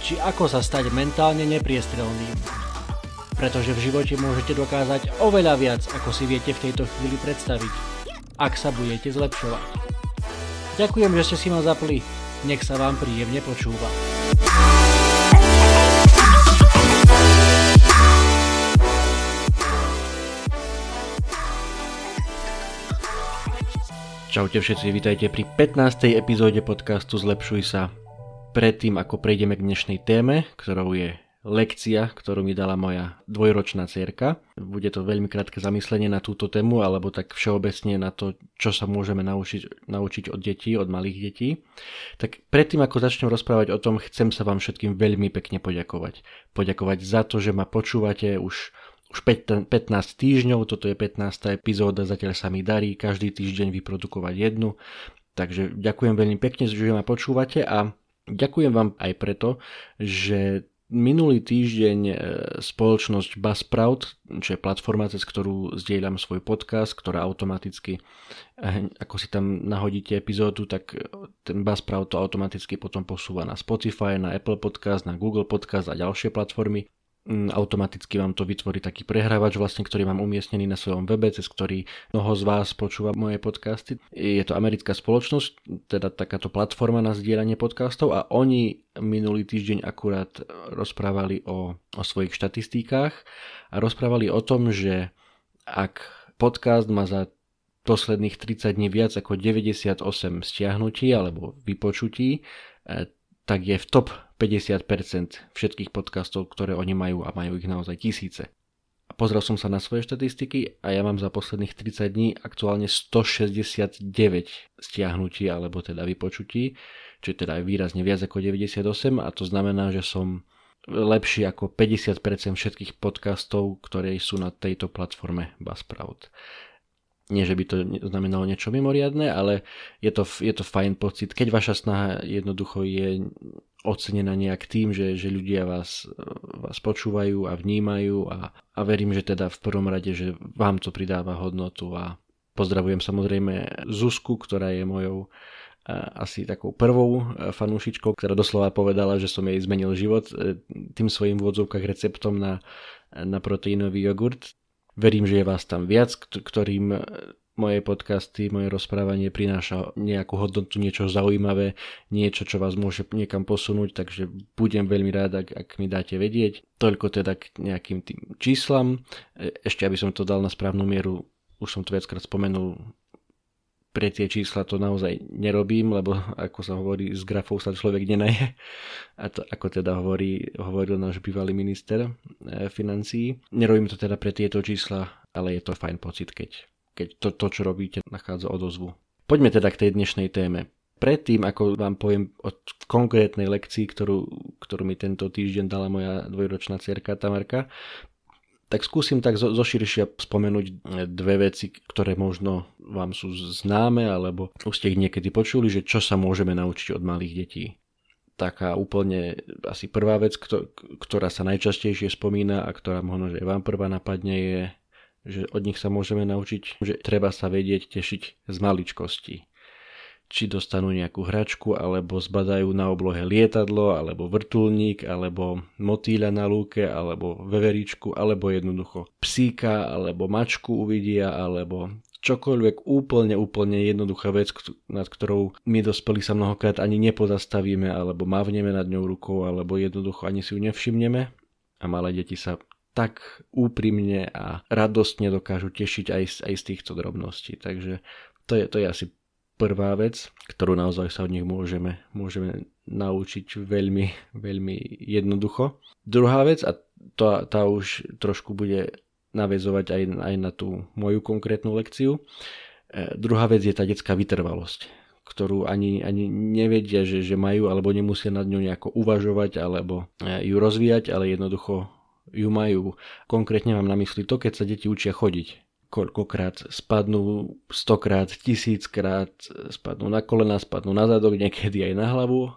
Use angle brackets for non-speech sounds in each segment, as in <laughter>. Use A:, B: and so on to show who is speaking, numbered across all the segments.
A: či ako sa stať mentálne nepriestrelným. Pretože v živote môžete dokázať oveľa viac, ako si viete v tejto chvíli predstaviť, ak sa budete zlepšovať. Ďakujem, že ste si ma zapli. Nech sa vám príjemne počúva. Čaute všetci, vítajte pri 15. epizóde podcastu Zlepšuj sa. Predtým, ako prejdeme k dnešnej téme, ktorou je lekcia, ktorú mi dala moja dvojročná cerka. Bude to veľmi krátke zamyslenie na túto tému, alebo tak všeobecne na to, čo sa môžeme naučiť, naučiť od detí, od malých detí. Tak predtým, ako začnem rozprávať o tom, chcem sa vám všetkým veľmi pekne poďakovať. Poďakovať za to, že ma počúvate už už 15 týždňov, toto je 15. epizóda, zatiaľ sa mi darí každý týždeň vyprodukovať jednu. Takže ďakujem veľmi pekne, že ma počúvate a ďakujem vám aj preto, že Minulý týždeň e, spoločnosť Buzzsprout, čo je platforma, cez ktorú zdieľam svoj podcast, ktorá automaticky, e, ako si tam nahodíte epizódu, tak e, ten Buzzsprout to automaticky potom posúva na Spotify, na Apple Podcast, na Google Podcast a ďalšie platformy. Mm, automaticky vám to vytvorí taký prehrávač, vlastne, ktorý mám umiestnený na svojom webe, cez ktorý mnoho z vás počúva moje podcasty. Je to americká spoločnosť, teda takáto platforma na zdieľanie podcastov a oni minulý týždeň akurát rozprávali o, o svojich štatistikách a rozprávali o tom, že ak podcast má za posledných 30 dní viac ako 98 stiahnutí alebo vypočutí, eh, tak je v top 50% všetkých podcastov, ktoré oni majú a majú ich naozaj tisíce. A pozrel som sa na svoje štatistiky a ja mám za posledných 30 dní aktuálne 169 stiahnutí alebo teda vypočutí, čo je teda výrazne viac ako 98 a to znamená, že som lepší ako 50% všetkých podcastov, ktoré sú na tejto platforme Buzzsprout nie, že by to znamenalo niečo mimoriadne, ale je to, je to fajn pocit, keď vaša snaha jednoducho je ocenená nejak tým, že, že ľudia vás, vás počúvajú a vnímajú a, a verím, že teda v prvom rade, že vám to pridáva hodnotu a pozdravujem samozrejme Zuzku, ktorá je mojou asi takou prvou fanúšičkou, ktorá doslova povedala, že som jej zmenil život e, tým svojim vôdzovkách receptom na, na proteínový jogurt. Verím, že je vás tam viac, ktorým moje podcasty, moje rozprávanie prináša nejakú hodnotu, niečo zaujímavé, niečo, čo vás môže niekam posunúť, takže budem veľmi rád, ak, ak mi dáte vedieť. Toľko teda k nejakým tým číslam. E, ešte aby som to dal na správnu mieru, už som to viackrát spomenul, pre tie čísla to naozaj nerobím, lebo ako sa hovorí, z grafov sa človek nenaje. A to ako teda hovorí, hovoril náš bývalý minister e, financií. Nerobím to teda pre tieto čísla, ale je to fajn pocit, keď, keď to, to, čo robíte, nachádza odozvu. Poďme teda k tej dnešnej téme. Predtým, ako vám poviem o konkrétnej lekcii, ktorú, ktorú mi tento týždeň dala moja dvojročná cerka Tamarka, tak skúsim tak zo, zoširšia spomenúť dve veci, ktoré možno vám sú známe, alebo už ste ich niekedy počuli, že čo sa môžeme naučiť od malých detí. Taká úplne asi prvá vec, ktorá sa najčastejšie spomína a ktorá možno, že vám prvá napadne je, že od nich sa môžeme naučiť, že treba sa vedieť tešiť z maličkosti či dostanú nejakú hračku, alebo zbadajú na oblohe lietadlo, alebo vrtulník, alebo motýľa na lúke, alebo veveričku, alebo jednoducho psíka, alebo mačku uvidia, alebo čokoľvek úplne, úplne jednoduchá vec, nad ktorou my dospelí sa mnohokrát ani nepozastavíme, alebo mávneme nad ňou rukou, alebo jednoducho ani si ju nevšimneme. A malé deti sa tak úprimne a radostne dokážu tešiť aj aj z týchto drobností. Takže to je, to je asi prvá vec, ktorú naozaj sa od nich môžeme, môžeme naučiť veľmi, veľmi jednoducho. Druhá vec, a tá, tá už trošku bude navezovať aj, aj na tú moju konkrétnu lekciu, e, druhá vec je tá detská vytrvalosť, ktorú ani, ani nevedia, že, že majú, alebo nemusia nad ňou nejako uvažovať, alebo e, ju rozvíjať, ale jednoducho ju majú. Konkrétne mám na mysli to, keď sa deti učia chodiť. Koľkokrát spadnú, stokrát, tisíckrát, spadnú na kolena, spadnú na zadok, niekedy aj na hlavu,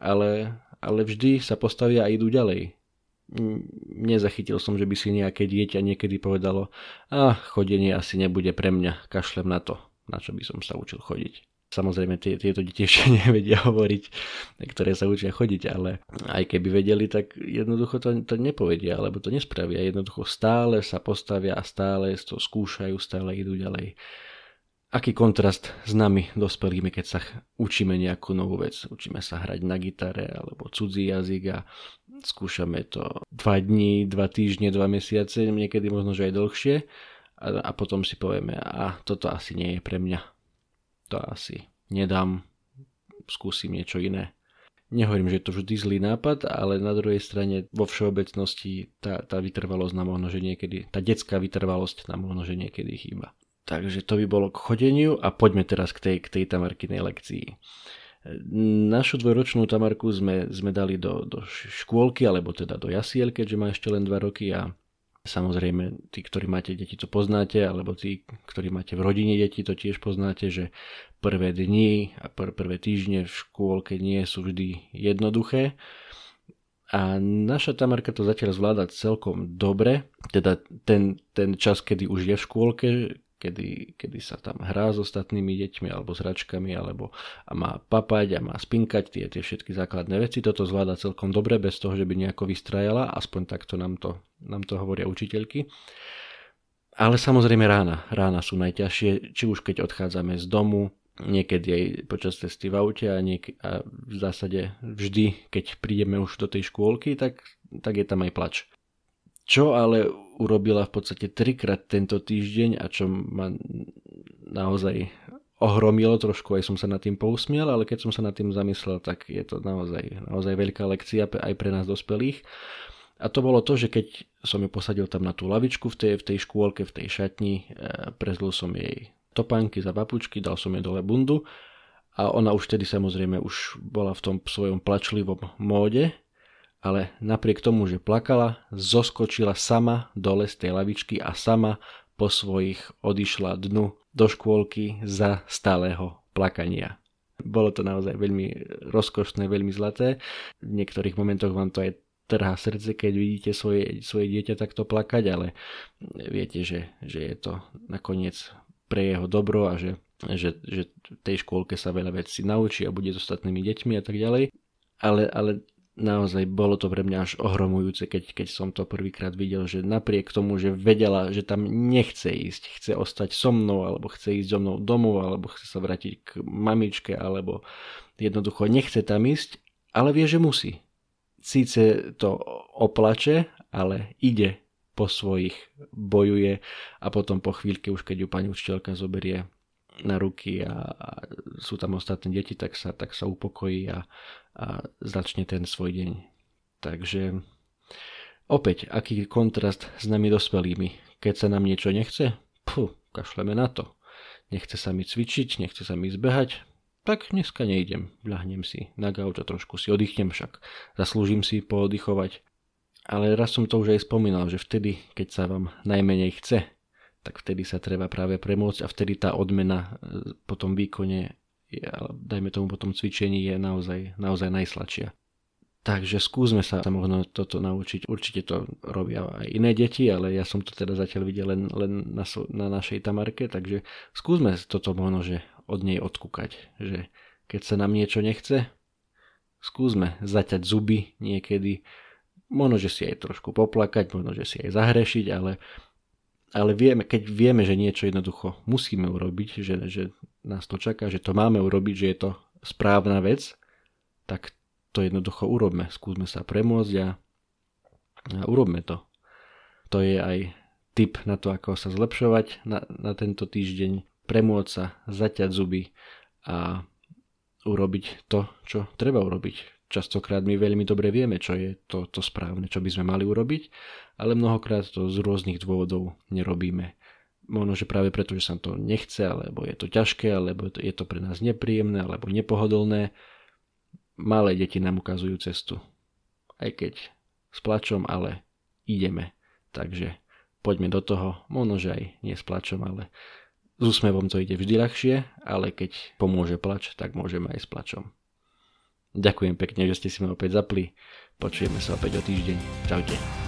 A: ale, ale vždy sa postavia a idú ďalej. Nezachytil som, že by si nejaké dieťa niekedy povedalo a chodenie asi nebude pre mňa, kašlem na to, na čo by som sa učil chodiť. Samozrejme, tie, tieto deti ešte <laughs> nevedia hovoriť, ktoré sa učia chodiť, ale aj keby vedeli, tak jednoducho to, to nepovedia, alebo to nespravia. Jednoducho stále sa postavia a stále to skúšajú, stále idú ďalej. Aký kontrast s nami, dospelými, keď sa učíme nejakú novú vec. Učíme sa hrať na gitare alebo cudzí jazyk a skúšame to dva dní, dva týždne, dva mesiace, niekedy možno, že aj dlhšie a, a potom si povieme, a toto asi nie je pre mňa to asi nedám, skúsim niečo iné. Nehovorím, že je to vždy zlý nápad, ale na druhej strane vo všeobecnosti tá, tá vytrvalosť nám možno, že niekedy, tá detská vytrvalosť nám možno, že niekedy chýba. Takže to by bolo k chodeniu a poďme teraz k tej, k tej tamarkinej lekcii. Našu dvojročnú tamarku sme, sme dali do, do škôlky, alebo teda do jasiel, keďže má ešte len 2 roky a Samozrejme, tí, ktorí máte deti, to poznáte, alebo tí, ktorí máte v rodine deti, to tiež poznáte, že prvé dni a pr- prvé týždne v škôlke nie sú vždy jednoduché. A naša Tamarka to zatiaľ zvláda celkom dobre, teda ten, ten čas, kedy už je v škôlke, kedy, kedy sa tam hrá s ostatnými deťmi alebo s hračkami alebo a má papať a má spinkať tie, tie všetky základné veci. Toto zvláda celkom dobre bez toho, že by nejako vystrajala, aspoň takto nám to, nám to hovoria učiteľky. Ale samozrejme rána. Rána sú najťažšie, či už keď odchádzame z domu, niekedy aj počas cesty v aute a, niek- a v zásade vždy, keď prídeme už do tej škôlky, tak, tak je tam aj plač. Čo ale urobila v podstate trikrát tento týždeň a čo ma naozaj ohromilo trošku, aj som sa nad tým pousmiel, ale keď som sa nad tým zamyslel, tak je to naozaj, naozaj veľká lekcia aj pre nás dospelých. A to bolo to, že keď som ju posadil tam na tú lavičku v tej, v tej škôlke, v tej šatni, e, prezlil som jej topánky za papučky, dal som jej dole bundu a ona už tedy samozrejme už bola v tom svojom plačlivom móde, ale napriek tomu, že plakala, zoskočila sama dole z tej lavičky a sama po svojich odišla dnu do škôlky za stáleho plakania. Bolo to naozaj veľmi rozkošné, veľmi zlaté. V niektorých momentoch vám to aj trhá srdce, keď vidíte svoje, svoje dieťa takto plakať, ale viete, že, že je to nakoniec pre jeho dobro a že, že, že v tej škôlke sa veľa vecí naučí a bude s ostatnými deťmi a tak ďalej. Ale, ale naozaj bolo to pre mňa až ohromujúce, keď, keď som to prvýkrát videl, že napriek tomu, že vedela, že tam nechce ísť, chce ostať so mnou, alebo chce ísť so mnou domov, alebo chce sa vrátiť k mamičke, alebo jednoducho nechce tam ísť, ale vie, že musí. Síce to oplače, ale ide po svojich, bojuje a potom po chvíľke, už keď ju pani učiteľka zoberie na ruky a, sú tam ostatné deti, tak sa, tak sa upokojí a, a začne ten svoj deň. Takže opäť, aký kontrast s nami dospelými. Keď sa nám niečo nechce, pfu, kašleme na to. Nechce sa mi cvičiť, nechce sa mi zbehať, tak dneska nejdem, ľahnem si na gauč a trošku si oddychnem však. Zaslúžim si pooddychovať. Ale raz som to už aj spomínal, že vtedy, keď sa vám najmenej chce, tak vtedy sa treba práve premôcť a vtedy tá odmena e, po tom výkone, dajme tomu po tom cvičení, je naozaj, naozaj najsladšia. Takže skúsme sa možno toto naučiť. Určite to robia aj iné deti, ale ja som to teda zatiaľ videl len, len na, na našej Tamarke, takže skúsme toto možno, že od nej odkúkať. Že keď sa nám niečo nechce, skúsme zaťať zuby niekedy, možno, že si aj trošku poplakať, možno, že si aj zahrešiť, ale ale vieme, keď vieme, že niečo jednoducho musíme urobiť, že, že nás to čaká, že to máme urobiť, že je to správna vec, tak to jednoducho urobme. Skúsme sa premôcť a, a urobme to. To je aj tip na to, ako sa zlepšovať na, na tento týždeň, premôcť sa, zaťať zuby a urobiť to, čo treba urobiť Častokrát my veľmi dobre vieme, čo je to, to správne, čo by sme mali urobiť, ale mnohokrát to z rôznych dôvodov nerobíme. Možno, že práve preto, že sa to nechce, alebo je to ťažké, alebo je to pre nás nepríjemné, alebo nepohodlné, malé deti nám ukazujú cestu. Aj keď s plačom, ale ideme. Takže poďme do toho, možno, že aj nie s plačom, ale s úsmevom to ide vždy ľahšie, ale keď pomôže plač, tak môžeme aj s plačom. Ďakujem pekne, že ste si ma opäť zapli. Počujeme sa opäť o týždeň. Čaute.